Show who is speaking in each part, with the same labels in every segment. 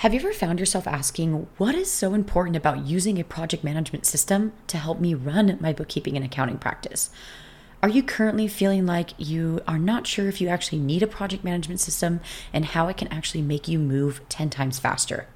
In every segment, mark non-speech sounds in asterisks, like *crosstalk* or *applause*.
Speaker 1: Have you ever found yourself asking, what is so important about using a project management system to help me run my bookkeeping and accounting practice? Are you currently feeling like you are not sure if you actually need a project management system and how it can actually make you move 10 times faster?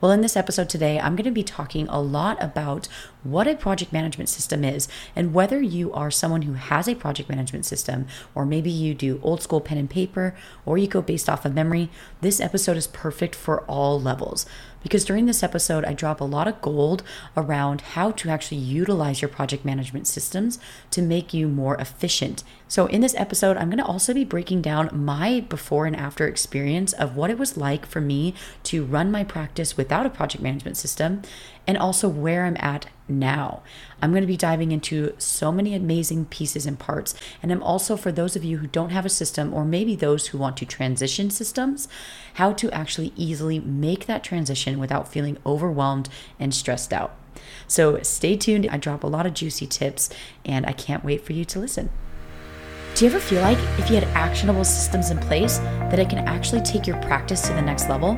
Speaker 1: Well, in this episode today, I'm going to be talking a lot about what a project management system is and whether you are someone who has a project management system or maybe you do old school pen and paper or you go based off of memory. This episode is perfect for all levels because during this episode, I drop a lot of gold around how to actually utilize your project management systems to make you more efficient. So, in this episode, I'm to also be breaking down my before and after experience of what it was like for me to run my practice without a project management system and also where I'm at now. I'm going to be diving into so many amazing pieces and parts. And I'm also, for those of you who don't have a system, or maybe those who want to transition systems, how to actually easily make that transition without feeling overwhelmed and stressed out. So stay tuned. I drop a lot of juicy tips, and I can't wait for you to listen. Do you ever feel like if you had actionable systems in place, that it can actually take your practice to the next level?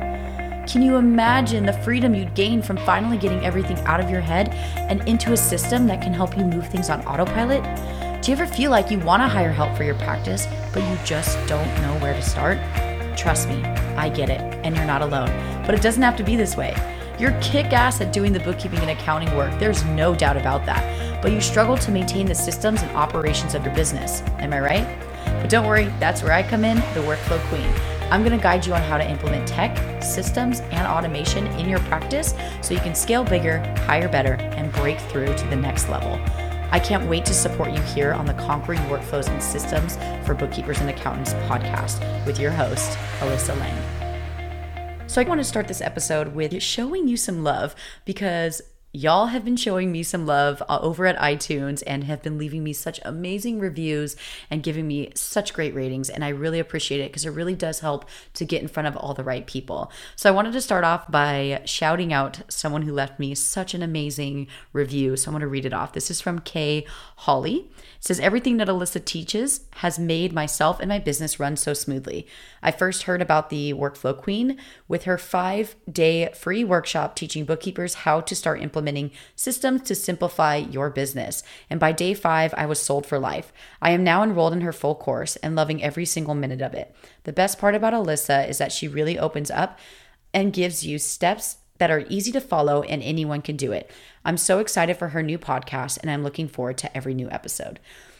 Speaker 1: Can you imagine the freedom you'd gain from finally getting everything out of your head and into a system that can help you move things on autopilot? Do you ever feel like you want to hire help for your practice, but you just don't know where to start? Trust me, I get it, and you're not alone. But it doesn't have to be this way. You're kick ass at doing the bookkeeping and accounting work, there's no doubt about that. But you struggle to maintain the systems and operations of your business. Am I right? But don't worry, that's where I come in, the workflow queen. I'm going to guide you on how to implement tech, systems, and automation in your practice so you can scale bigger, hire better, and break through to the next level. I can't wait to support you here on the Conquering Workflows and Systems for Bookkeepers and Accountants podcast with your host, Alyssa Lang. So, I want to start this episode with showing you some love because Y'all have been showing me some love uh, over at iTunes and have been leaving me such amazing reviews and giving me such great ratings. And I really appreciate it because it really does help to get in front of all the right people. So I wanted to start off by shouting out someone who left me such an amazing review. So I'm going to read it off. This is from Kay Holly. It says, Everything that Alyssa teaches has made myself and my business run so smoothly. I first heard about the Workflow Queen with her five day free workshop teaching bookkeepers how to start implementing systems to simplify your business. And by day five, I was sold for life. I am now enrolled in her full course and loving every single minute of it. The best part about Alyssa is that she really opens up and gives you steps that are easy to follow and anyone can do it. I'm so excited for her new podcast and I'm looking forward to every new episode.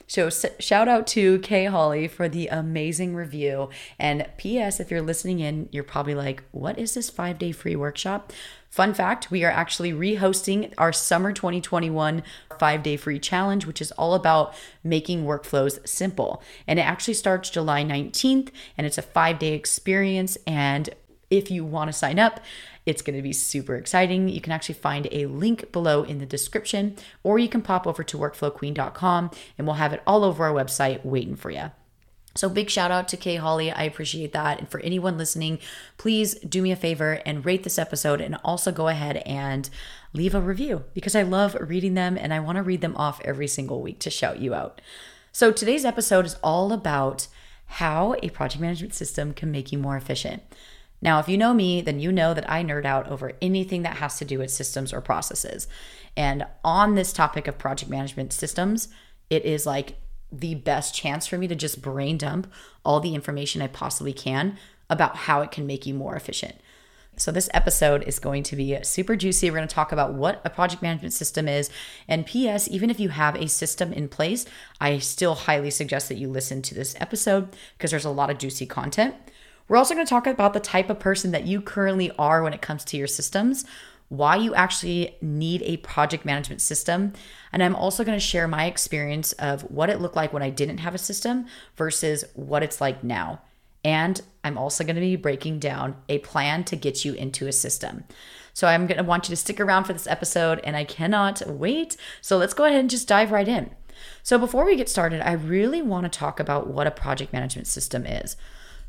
Speaker 1: So, shout out to Kay Holly for the amazing review. And P.S., if you're listening in, you're probably like, what is this five day free workshop? Fun fact we are actually rehosting our summer 2021 five day free challenge, which is all about making workflows simple. And it actually starts July 19th, and it's a five day experience. And if you want to sign up, it's going to be super exciting. You can actually find a link below in the description, or you can pop over to workflowqueen.com and we'll have it all over our website waiting for you. So, big shout out to Kay Holly. I appreciate that. And for anyone listening, please do me a favor and rate this episode and also go ahead and leave a review because I love reading them and I want to read them off every single week to shout you out. So, today's episode is all about how a project management system can make you more efficient. Now, if you know me, then you know that I nerd out over anything that has to do with systems or processes. And on this topic of project management systems, it is like the best chance for me to just brain dump all the information I possibly can about how it can make you more efficient. So, this episode is going to be super juicy. We're going to talk about what a project management system is. And P.S., even if you have a system in place, I still highly suggest that you listen to this episode because there's a lot of juicy content. We're also going to talk about the type of person that you currently are when it comes to your systems, why you actually need a project management system. And I'm also going to share my experience of what it looked like when I didn't have a system versus what it's like now. And I'm also going to be breaking down a plan to get you into a system. So I'm going to want you to stick around for this episode, and I cannot wait. So let's go ahead and just dive right in. So before we get started, I really want to talk about what a project management system is.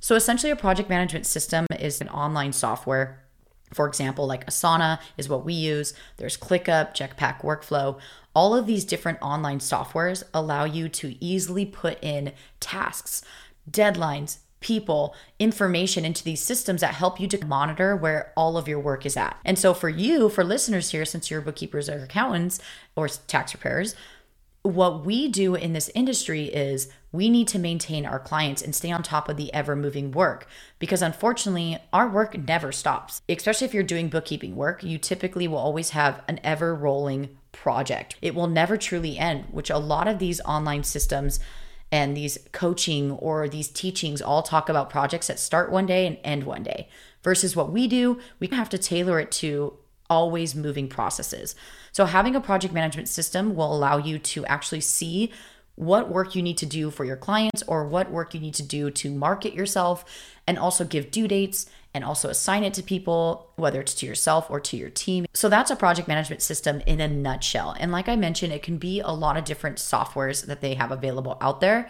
Speaker 1: So essentially, a project management system is an online software. For example, like Asana is what we use. There's ClickUp, Jetpack Workflow. All of these different online softwares allow you to easily put in tasks, deadlines, people information into these systems that help you to monitor where all of your work is at. And so for you, for listeners here, since you're bookkeepers or accountants or tax preparers, what we do in this industry is we need to maintain our clients and stay on top of the ever moving work because unfortunately our work never stops. Especially if you're doing bookkeeping work you typically will always have an ever rolling project. It will never truly end which a lot of these online systems and these coaching or these teachings all talk about projects that start one day and end one day versus what we do we have to tailor it to always moving processes. So, having a project management system will allow you to actually see what work you need to do for your clients or what work you need to do to market yourself and also give due dates and also assign it to people, whether it's to yourself or to your team. So that's a project management system in a nutshell. And like I mentioned, it can be a lot of different softwares that they have available out there.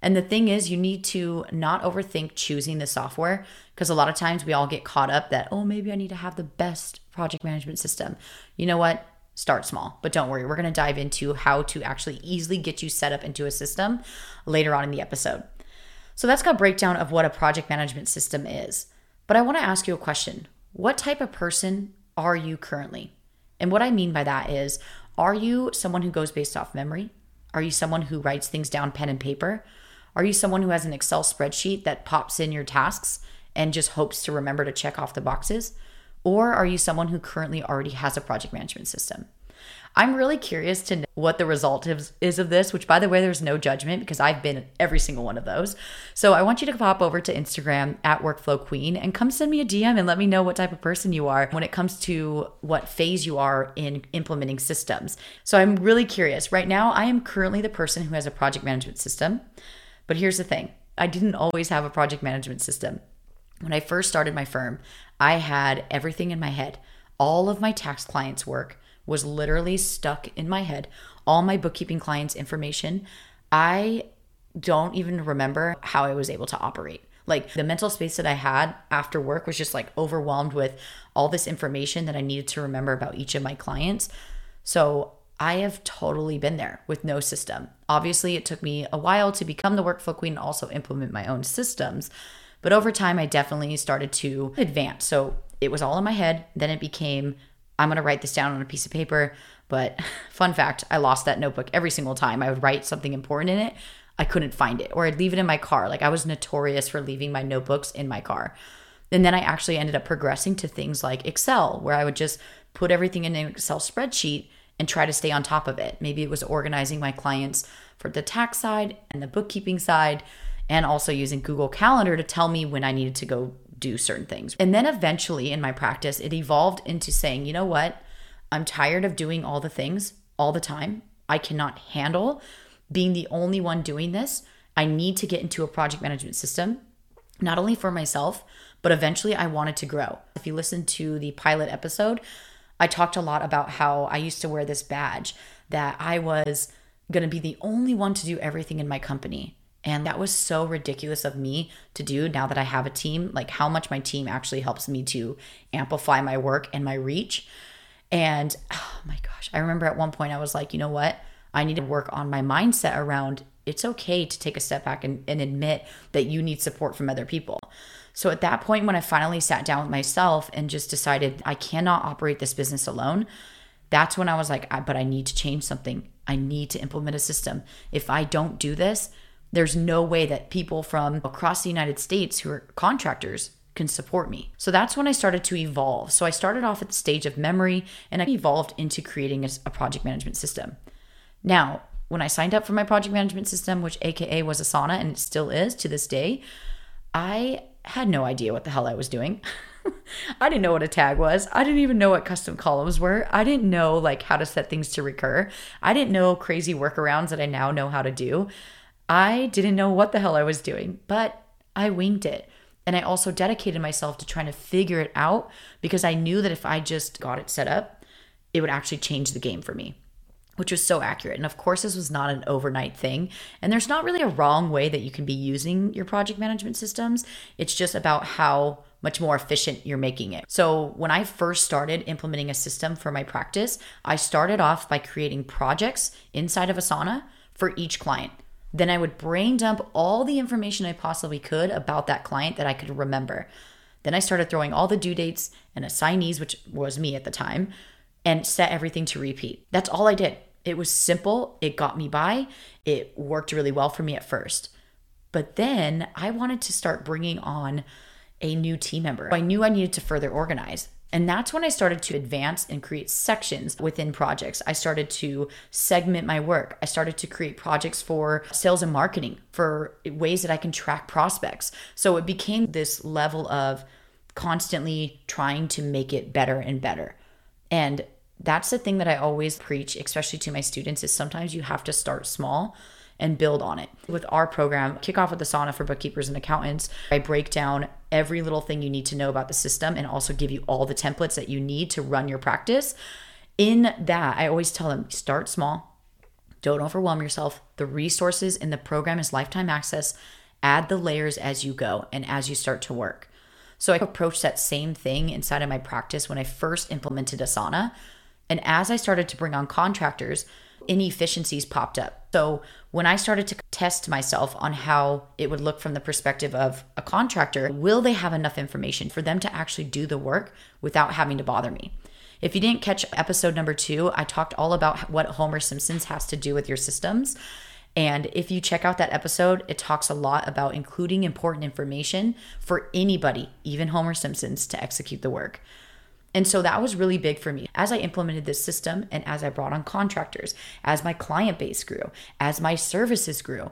Speaker 1: And the thing is, you need to not overthink choosing the software because a lot of times we all get caught up that, oh, maybe I need to have the best project management system. You know what? Start small. But don't worry, we're going to dive into how to actually easily get you set up into a system later on in the episode. So that's got breakdown of what a project management system is. But I want to ask you a question. What type of person are you currently? And what I mean by that is, are you someone who goes based off memory? Are you someone who writes things down pen and paper? Are you someone who has an Excel spreadsheet that pops in your tasks and just hopes to remember to check off the boxes? Or are you someone who currently already has a project management system? I'm really curious to know what the result is, of this, which by the way, there's no judgment because I've been every single one of those. So I want you to pop over to Instagram at Workflow Queen and come send me a DM and let me know what type of person you are when it comes to what phase you are in implementing systems. So I'm really curious. Right now, I am currently the person who has a project management system. But here's the thing I didn't always have a project management system. When I first started my firm, I had everything in my head. All of my tax clients' work was literally stuck in my head. All my bookkeeping clients' information. I don't even remember how I was able to operate. Like the mental space that I had after work was just like overwhelmed with all this information that I needed to remember about each of my clients. So I have totally been there with no system. Obviously, it took me a while to become the workflow queen and also implement my own systems. But over time, I definitely started to advance. So it was all in my head. Then it became, I'm going to write this down on a piece of paper. But *laughs* fun fact, I lost that notebook every single time. I would write something important in it. I couldn't find it, or I'd leave it in my car. Like I was notorious for leaving my notebooks in my car. And then I actually ended up progressing to things like Excel, where I would just put everything in an Excel spreadsheet and try to stay on top of it. Maybe it was organizing my clients for the tax side and the bookkeeping side and also using Google Calendar to tell me when I needed to go do certain things. And then eventually in my practice, it evolved into saying, you know what? I'm tired of doing all the things all the time. I cannot handle being the only one doing this. I need to get into a project management system, not only for myself, but eventually I wanted to grow. If you listen to the pilot episode, I talked a lot about how I used to wear this badge that I was going to be the only one to do everything in my company. And that was so ridiculous of me to do now that I have a team, like how much my team actually helps me to amplify my work and my reach. And oh my gosh, I remember at one point I was like, you know what? I need to work on my mindset around it's okay to take a step back and, and admit that you need support from other people. So at that point, when I finally sat down with myself and just decided I cannot operate this business alone, that's when I was like, but I need to change something. I need to implement a system. If I don't do this, there's no way that people from across the United States who are contractors can support me. So that's when I started to evolve. So I started off at the stage of memory and I evolved into creating a, a project management system. Now, when I signed up for my project management system, which AKA was Asana and it still is to this day, I had no idea what the hell I was doing. *laughs* I didn't know what a tag was. I didn't even know what custom columns were. I didn't know like how to set things to recur. I didn't know crazy workarounds that I now know how to do. I didn't know what the hell I was doing, but I winged it. And I also dedicated myself to trying to figure it out because I knew that if I just got it set up, it would actually change the game for me, which was so accurate. And of course, this was not an overnight thing. And there's not really a wrong way that you can be using your project management systems. It's just about how much more efficient you're making it. So, when I first started implementing a system for my practice, I started off by creating projects inside of Asana for each client. Then I would brain dump all the information I possibly could about that client that I could remember. Then I started throwing all the due dates and assignees, which was me at the time, and set everything to repeat. That's all I did. It was simple, it got me by, it worked really well for me at first. But then I wanted to start bringing on a new team member. I knew I needed to further organize. And that's when I started to advance and create sections within projects. I started to segment my work. I started to create projects for sales and marketing, for ways that I can track prospects. So it became this level of constantly trying to make it better and better. And that's the thing that I always preach, especially to my students, is sometimes you have to start small and build on it. With our program, Kick Off with Asana for bookkeepers and accountants, I break down every little thing you need to know about the system and also give you all the templates that you need to run your practice. In that, I always tell them start small, don't overwhelm yourself. The resources in the program is lifetime access. Add the layers as you go and as you start to work. So I approached that same thing inside of my practice when I first implemented Asana. And as I started to bring on contractors, inefficiencies popped up. So when I started to test myself on how it would look from the perspective of a contractor, will they have enough information for them to actually do the work without having to bother me? If you didn't catch episode number two, I talked all about what Homer Simpsons has to do with your systems. And if you check out that episode, it talks a lot about including important information for anybody, even Homer Simpsons, to execute the work. And so that was really big for me. As I implemented this system and as I brought on contractors, as my client base grew, as my services grew,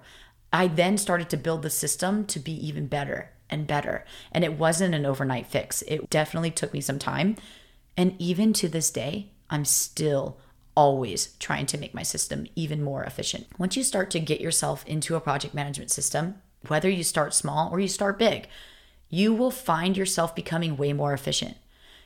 Speaker 1: I then started to build the system to be even better and better. And it wasn't an overnight fix, it definitely took me some time. And even to this day, I'm still always trying to make my system even more efficient. Once you start to get yourself into a project management system, whether you start small or you start big, you will find yourself becoming way more efficient.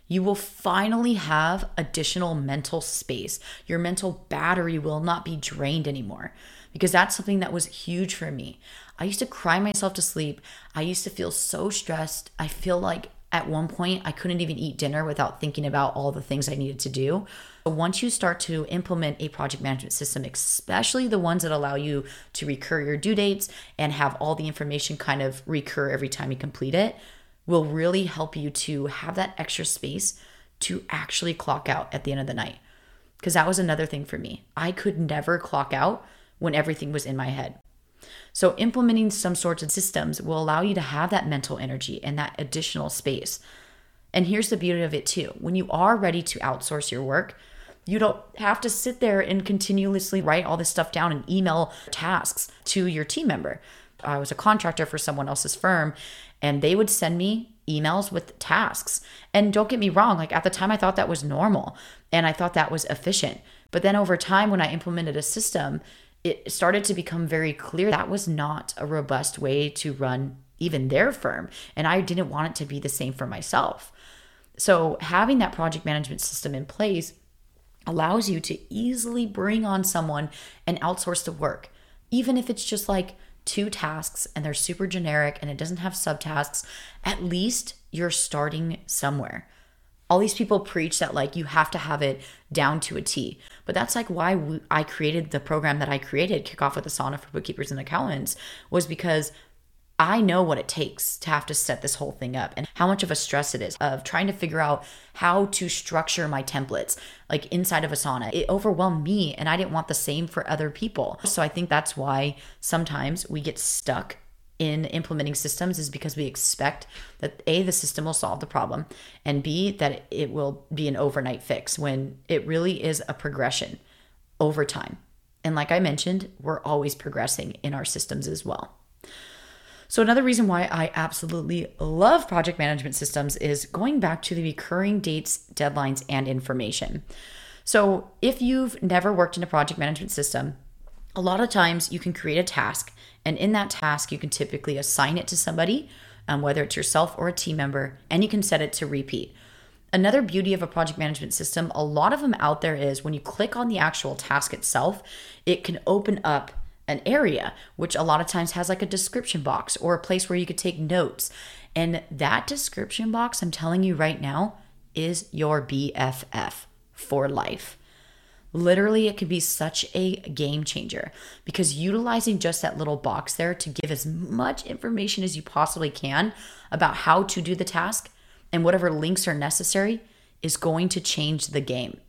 Speaker 1: You will finally have additional mental space. Your mental battery will not be drained anymore because that's something that was huge for me. I used to cry myself to sleep. I used to feel so stressed. I feel like at one point I couldn't even eat dinner without thinking about all the things I needed to do. But once you start to implement a project management system, especially the ones that allow you to recur your due dates and have all the information kind of recur every time you complete it, will really help you to have that extra space to actually clock out at the end of the night. Because that was another thing for me. I could never clock out when everything was in my head. So, implementing some sorts of systems will allow you to have that mental energy and that additional space. And here's the beauty of it too when you are ready to outsource your work, you don't have to sit there and continuously write all this stuff down and email tasks to your team member. I was a contractor for someone else's firm, and they would send me emails with tasks. And don't get me wrong, like at the time, I thought that was normal and I thought that was efficient. But then over time, when I implemented a system, it started to become very clear that was not a robust way to run even their firm. And I didn't want it to be the same for myself. So, having that project management system in place allows you to easily bring on someone and outsource the work, even if it's just like two tasks and they're super generic and it doesn't have subtasks. At least you're starting somewhere all these people preach that like you have to have it down to a T. But that's like why we, I created the program that I created, Kick Off with Asana for bookkeepers and accountants, was because I know what it takes to have to set this whole thing up and how much of a stress it is of trying to figure out how to structure my templates like inside of Asana. It overwhelmed me and I didn't want the same for other people. So I think that's why sometimes we get stuck in implementing systems is because we expect that A, the system will solve the problem, and B, that it will be an overnight fix when it really is a progression over time. And like I mentioned, we're always progressing in our systems as well. So, another reason why I absolutely love project management systems is going back to the recurring dates, deadlines, and information. So, if you've never worked in a project management system, a lot of times you can create a task, and in that task, you can typically assign it to somebody, um, whether it's yourself or a team member, and you can set it to repeat. Another beauty of a project management system, a lot of them out there is when you click on the actual task itself, it can open up an area, which a lot of times has like a description box or a place where you could take notes. And that description box, I'm telling you right now, is your BFF for life. Literally, it could be such a game changer because utilizing just that little box there to give as much information as you possibly can about how to do the task and whatever links are necessary is going to change the game.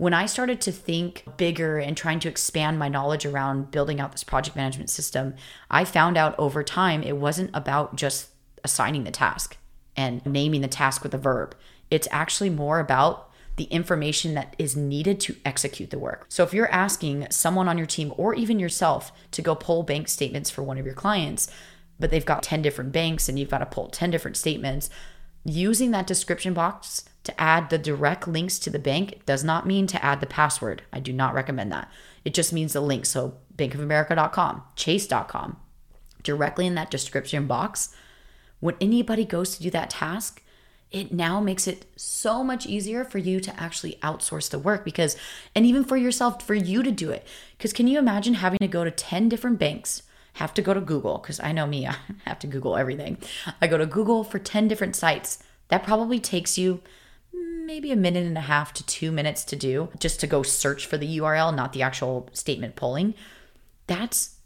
Speaker 1: When I started to think bigger and trying to expand my knowledge around building out this project management system, I found out over time it wasn't about just assigning the task and naming the task with a verb. It's actually more about the information that is needed to execute the work. So if you're asking someone on your team or even yourself to go pull bank statements for one of your clients, but they've got 10 different banks and you've got to pull 10 different statements, using that description box to add the direct links to the bank does not mean to add the password. I do not recommend that. It just means the link. So bankofamerica.com, chase.com, directly in that description box. When anybody goes to do that task, it now makes it so much easier for you to actually outsource the work because, and even for yourself, for you to do it. Because can you imagine having to go to 10 different banks, have to go to Google? Because I know me, *laughs* I have to Google everything. I go to Google for 10 different sites. That probably takes you maybe a minute and a half to two minutes to do just to go search for the URL, not the actual statement pulling. That's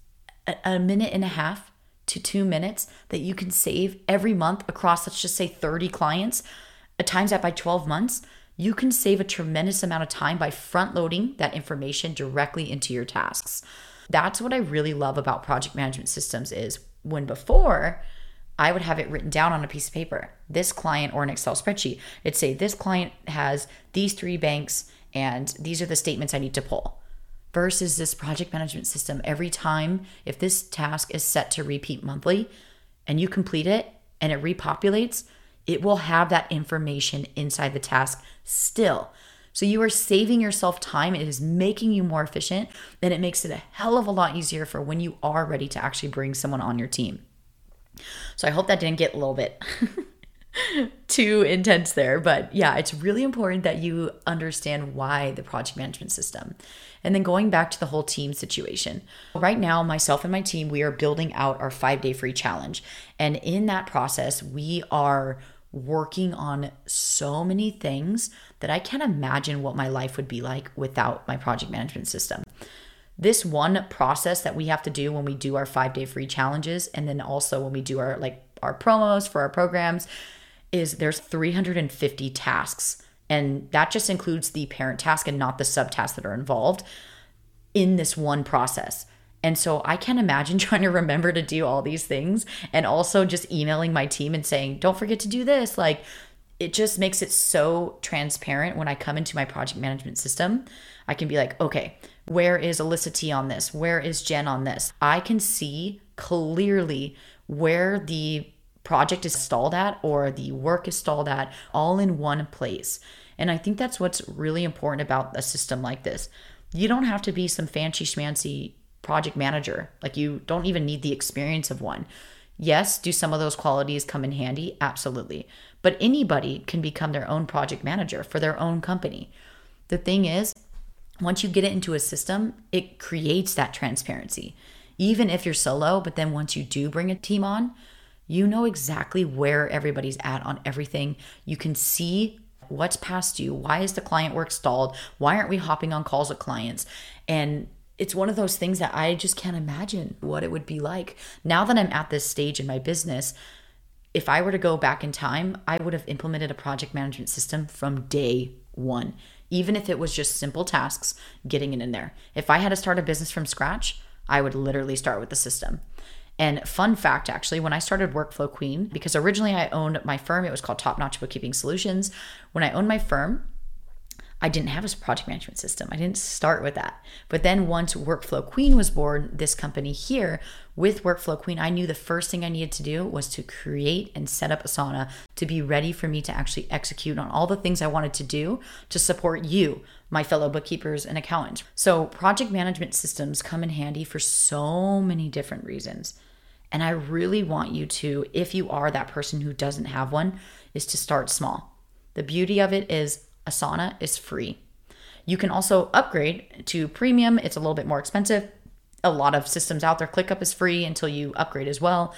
Speaker 1: a, minute and a half to two minutes that you can save every month across, let's just say 30 clients, uh, times that by 12 months, you can save a tremendous amount of time by front loading that information directly into your tasks. That's what I really love about project management systems is when before I would have it written down on a piece of paper. This client or an Excel spreadsheet. It'd say this client has these three banks and these are the statements I need to pull versus this project management system. Every time, if this task is set to repeat monthly and you complete it and it repopulates, it will have that information inside the task still. So you are saving yourself time. It is making you more efficient. And it makes it a hell of a lot easier for when you are ready to actually bring someone on your team. So I hope that didn't get a little bit *laughs* too intense there. But yeah, it's really important that you understand why the project management system. And then going back to the whole team situation. Right now, myself and my team, we are building out our five day free challenge. And in that process, we are working on so many things that I can't imagine what my life would be like without my project management system. This one process that we have to do when we do our 5-day free challenges and then also when we do our like our promos for our programs is there's 350 tasks and that just includes the parent task and not the subtasks that are involved in this one process. And so I can't imagine *laughs* trying to remember to do all these things and also just emailing my team and saying, don't forget to do this. Like, it just makes it so transparent when I come into my project management system. I can be like, okay, where is Alyssa T on this? Where is Jen on this? I can see clearly where the project is stalled at or the work is stalled at all in one place. And I think that's what's really important about a system like this. You don't have to be some fancy schmancy project manager. Like you don't even need the experience of one. Yes, do some of those qualities come in handy? Absolutely. But anybody can become their own project manager for their own company. The thing is, once you get it into a system, it creates that transparency. Even if you're solo, but then once you do bring a team on, you know exactly where everybody's at on everything. You can see what's past you. Why is the client work stalled? Why aren't we hopping on calls with clients? And it's one of those things that I just can't imagine what it would be like. Now that I'm at this stage in my business, if I were to go back in time, I would have implemented a project management system from day one, even if it was just simple tasks, getting it in there. If I had to start a business from scratch, I would literally start with the system. And fun fact, actually, when I started Workflow Queen, because originally I owned my firm, it was called Top Notch Bookkeeping Solutions. When I owned my firm, I didn't have a project management system. I didn't start with that. But then once Workflow Queen was born, this company here with Workflow Queen, I knew the first thing I needed to do was to create and set up Asana to be ready for me to actually execute on all the things I wanted to do to support you, my fellow bookkeepers and accountants. So, project management systems come in handy for so many different reasons. And I really want you to, if you are that person who doesn't have one, is to start small. The beauty of it is Asana is free. You can also upgrade to premium, it's a little bit more expensive. A lot of systems out there, ClickUp is free until you upgrade as well.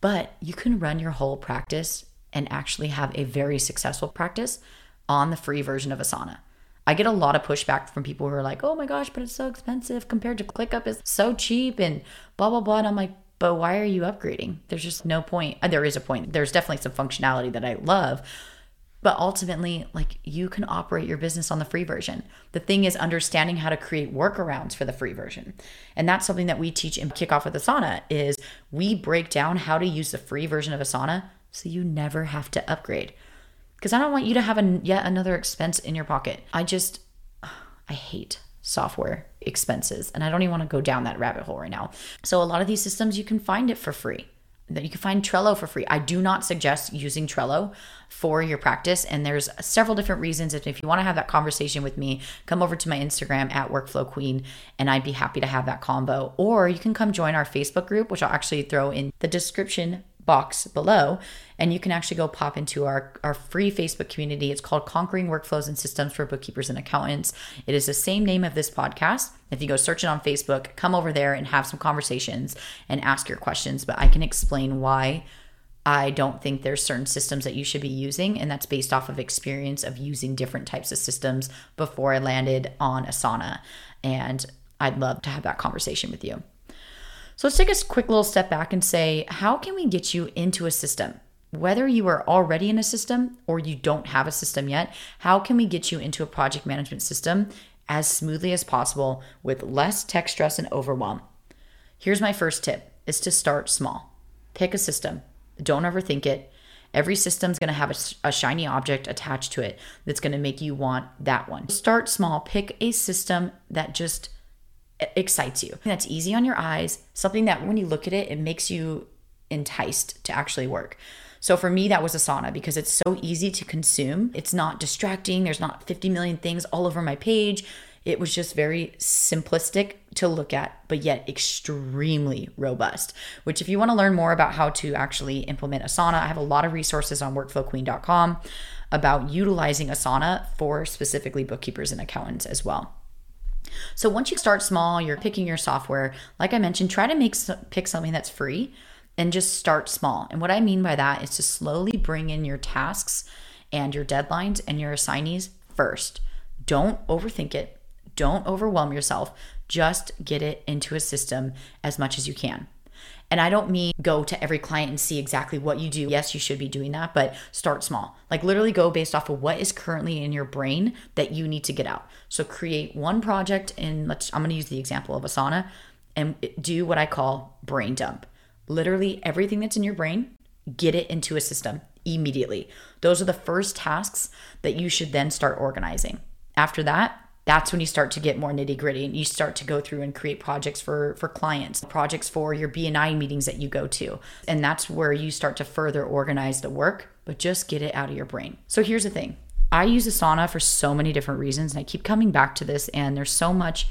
Speaker 1: But you can run your whole practice and actually have a very successful practice on the free version of Asana. I get a lot of pushback from people who are like, oh my gosh, but it's so expensive compared to ClickUp it's so cheap and blah, blah, blah. And I'm like, but why are you upgrading? There's just no point. Uh, there is a point. There's definitely some functionality that I love. But ultimately, like you can operate your business on the free version. The thing is understanding how to create workarounds for the free version. And that's something that we teach in Kickoff with Asana is we break down how to use the free version of Asana so you never have to upgrade because I don't want you to have a, yet another expense in your pocket. I just, I hate software expenses and I don't even want to go down that rabbit hole right now. So, a lot of these systems you can find it for free. That you can find Trello for free. I do not suggest using Trello for your practice, and there's several different reasons. And if you want to have that conversation with me, come over to my Instagram at Workflow Queen, and I'd be happy to have that combo. Or you can come join our Facebook group, which I'll actually throw in the description box below and you can actually go pop into our, our free facebook community. It's called conquering workflows and systems for bookkeepers and accountants. It is the same name of this podcast. If you go search it on facebook come over there and have some conversations and ask your questions but i can explain why i don't think there's certain systems that you should be using and that's based off of experience of using different types of systems before i landed on asana. And i'd love to have that conversation with you so let's take a quick little step back and say, how can we get you into a system? Whether you are already in a system or you don't have a system yet, how can we get you into a project management system as smoothly as possible with less tech stress and overwhelm? Here's my first tip is to start small. Pick a system. Don't overthink it. Every system's going to have a, a, shiny object attached to it that's going to make you want that one. Start small. Pick a system that just excites you. That's easy on your eyes, something that when you look at it, it makes you enticed to actually work. So for me, that was Asana because it's so easy to consume. It's not distracting. There's not 50 million things all over my page. It was just very simplistic to look at, but yet extremely robust. Which, if you want to learn more about how to actually implement Asana, I have a lot of resources on workflowqueen.com about utilizing Asana for specifically bookkeepers and accountants as well. So once you start small, you're picking your software. Like I mentioned, try to make pick something that's free and just start small. And what I mean by that is to slowly bring in your tasks and your deadlines and your assignees first. Don't overthink it. Don't overwhelm yourself. Just get it into a system as much as you can. And I don't mean go to every client and see exactly what you do. Yes, you should be doing that, but start small. Like literally go based off of what is currently in your brain that you need to get out. So create one project and let's I'm going to use the example of Asana and do what I call brain dump. Literally everything that's in your brain, get it into a system immediately. Those are the first tasks that you should then start organizing. After that, that's when you start to get more nitty gritty and you start to go through and create projects for for clients projects for your bni meetings that you go to and that's where you start to further organize the work but just get it out of your brain so here's the thing i use asana for so many different reasons and i keep coming back to this and there's so much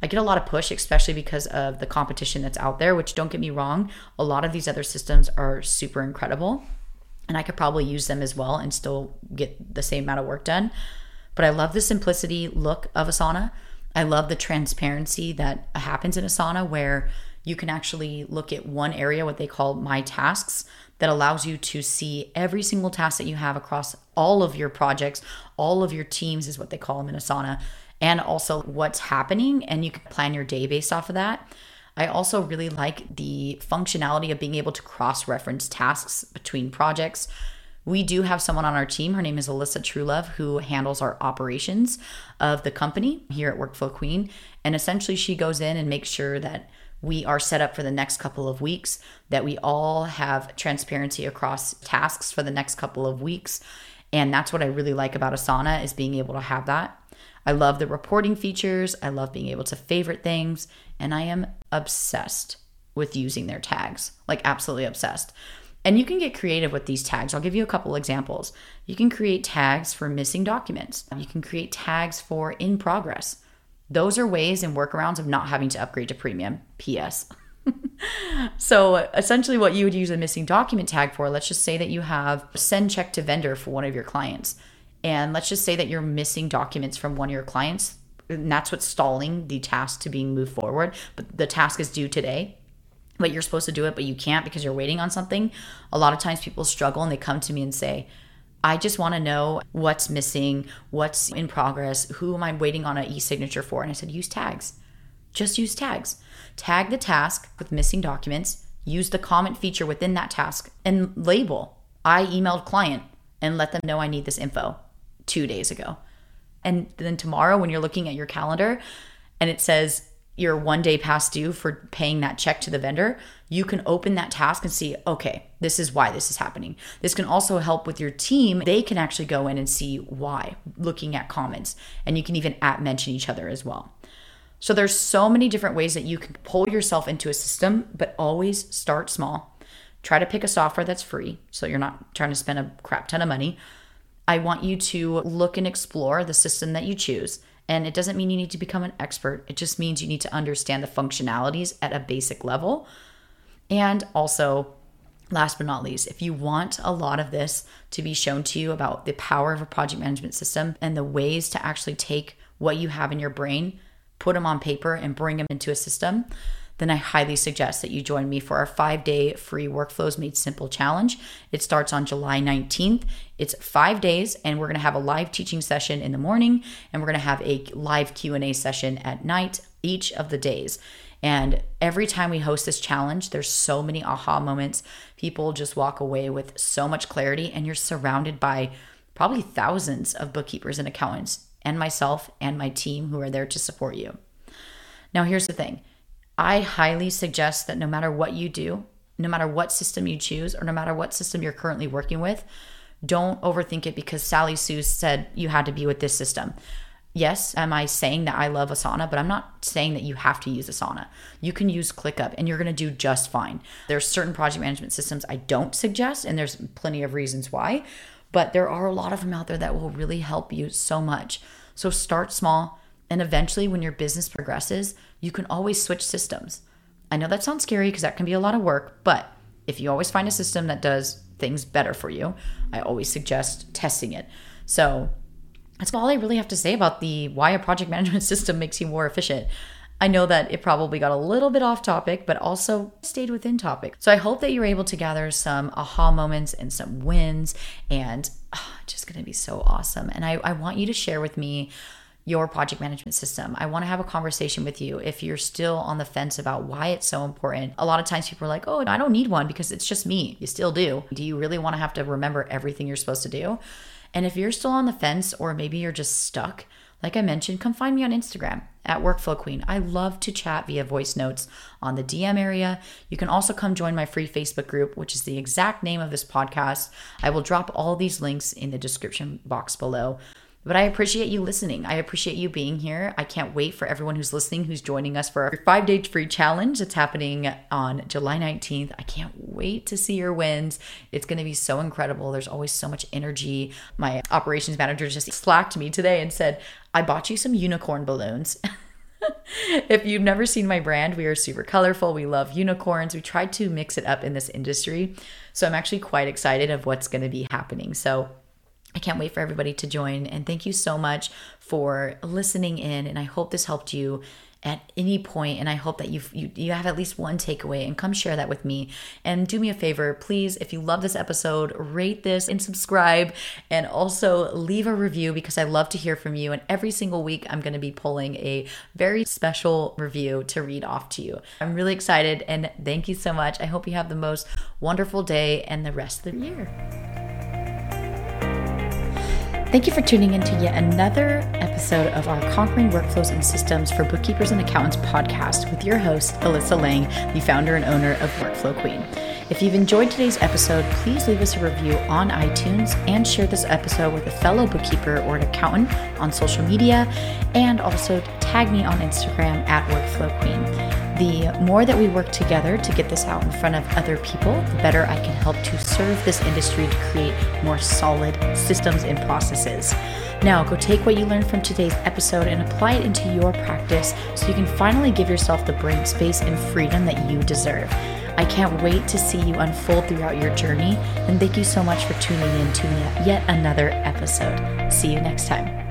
Speaker 1: I get a lot of push, especially because of the competition that's out there, which don't get me wrong, a lot of these other systems are super incredible. And I could probably use them as well and still get the same amount of work done. But I love the simplicity look of Asana. I love the transparency that happens in Asana where you can actually look at one area, what they call my tasks, that allows you to see every single task that you have across all of your projects, all of your teams is what they call them in Asana, and also what's happening. And you can plan your day based off of that. I also really like the functionality of being able to cross reference tasks between projects we do have someone on our team. Her name is Alyssa Truelove, who handles our operations of the company here at Workflow Queen. And essentially, she goes in and makes sure that we are set up for the next couple of weeks, that we all have transparency across tasks for the next couple of weeks. And that's what I really like about Asana is being able to have that. I love the reporting features. I love being able to favorite things. And I am obsessed with using their tags, like absolutely obsessed. And you can get creative with these tags. I'll give you a couple examples. You can create tags for missing documents, you can create tags for in progress. Those are ways and workarounds of not having to upgrade to premium. PS. *laughs* so essentially what you would use a missing document tag for let's just say that you have send check to vendor for one of your clients and let's just say that you're missing documents from one of your clients and that's what's stalling the task to being moved forward but the task is due today but you're supposed to do it, but you can't because you're waiting on something. A lot of times people struggle and they come to me and say, I just want to know what's missing, what's in progress, who am I waiting on an e signature for? And I said, use tags. Just use tags. Tag the task with missing documents, use the comment feature within that task, and label. I emailed client and let them know I need this info two days ago. And then tomorrow, when you're looking at your calendar and it says you're one day past due for paying that check to the vendor, you can open that task and see, okay, this is why this is happening. This can also help with your team. They can actually go in and see why, looking at comments, and you can even at mention each other as well. So there's so many different ways that you can pull yourself into a system, but always start small. Try to pick a software that's free so you're not trying to spend a crap ton of money. I want you to look and explore the system that you choose and it doesn't mean you need to become an expert, it just means you need to understand the functionalities at a basic level. And also, last but not least, if you want a lot of this to be shown to you about the power of a project management system and the ways to actually take what you have in your brain, put them on paper, and bring them into a system, then I highly suggest that you join me for our five day free Workflows Made Simple challenge. It starts on July 19th. It's five days, and we're to have a live teaching session in the morning, and we're to have a live Q&A session at night each of the days. And every time we host this challenge, there's so many aha moments. People just walk away with so much clarity, and you're surrounded by probably thousands of bookkeepers and accountants, and myself and my team who are there to support you. Now, here's the thing I highly suggest that no matter what you do, no matter what system you choose, or no matter what system you're currently working with, don't overthink it because Sally Sue said you had to be with this system. Yes, am I saying that I love Asana, but I'm not saying that you have to use Asana. You can use ClickUp and you're going to do just fine. There's certain project management systems I don't suggest, and there's plenty of reasons why, but there are a lot of them out there that will really help you so much. So start small, and eventually, when your business progresses, you can always switch systems. I know that sounds scary because that can be a lot of work, but if you always find a system that does things better for you, I always suggest testing it. So that's all I really have to say about the why a project *laughs* management system makes you more efficient. I know that it probably got a little bit off topic, but also stayed within topic. So I hope that you're able to gather some aha moments and some wins, and oh, just gonna be so awesome. And I, I want you to share with me your project management system. I want to have a conversation with you if you're still on the fence about why it's so important. A lot of times people are like, oh, I don't need one because it's just me. You still do. Do you really want to have to remember everything you're supposed to do? And if you're still on the fence or maybe you're just stuck, like I mentioned, come find me on Instagram at Workflow Queen. I love to chat via voice notes on the DM area. You can also come join my free Facebook group, which is the exact name of this podcast. I will drop all these links in the description box below. But I appreciate you listening. I appreciate you being here. I can't wait for everyone who's listening, who's joining us for our five day free challenge. It's happening on July 19th. I can't wait to see your wins. It's going to be so incredible. There's always so much energy. My operations manager just slacked me today and said, I bought you some unicorn balloons. *laughs* if you've never seen my brand, we are super colorful. We love unicorns. We tried to mix it up in this industry. So I'm actually quite excited of what's going to be happening. So I can't wait for everybody to join. And thank you so much for listening in. And I hope this helped you at any point and i hope that you've, you you have at least one takeaway and come share that with me and do me a favor please if you love this episode rate this and subscribe and also leave a review because i love to hear from you and every single week i'm going to be pulling a very special review to read off to you i'm really excited and thank you so much i hope you have the most wonderful day and the rest of the year Thank you for tuning in to yet another episode of our Conquering Workflows and Systems for Bookkeepers and Accountants podcast with your host, Alyssa Lang, the founder and owner of Workflow Queen. If you've enjoyed today's episode, please leave us a review on iTunes and share this episode with a fellow bookkeeper or an accountant on social media, and also tag me on Instagram at Workflow Queen. The more that we work together to get this out in front of other people, the better I can help to serve this industry to create more solid systems and processes. Now, go take what you learned from today's episode and apply it into your practice so you can finally give yourself the brain space and freedom that you deserve. I can't wait to see you unfold throughout your journey, and thank you so much for tuning in to yet another episode. See you next time.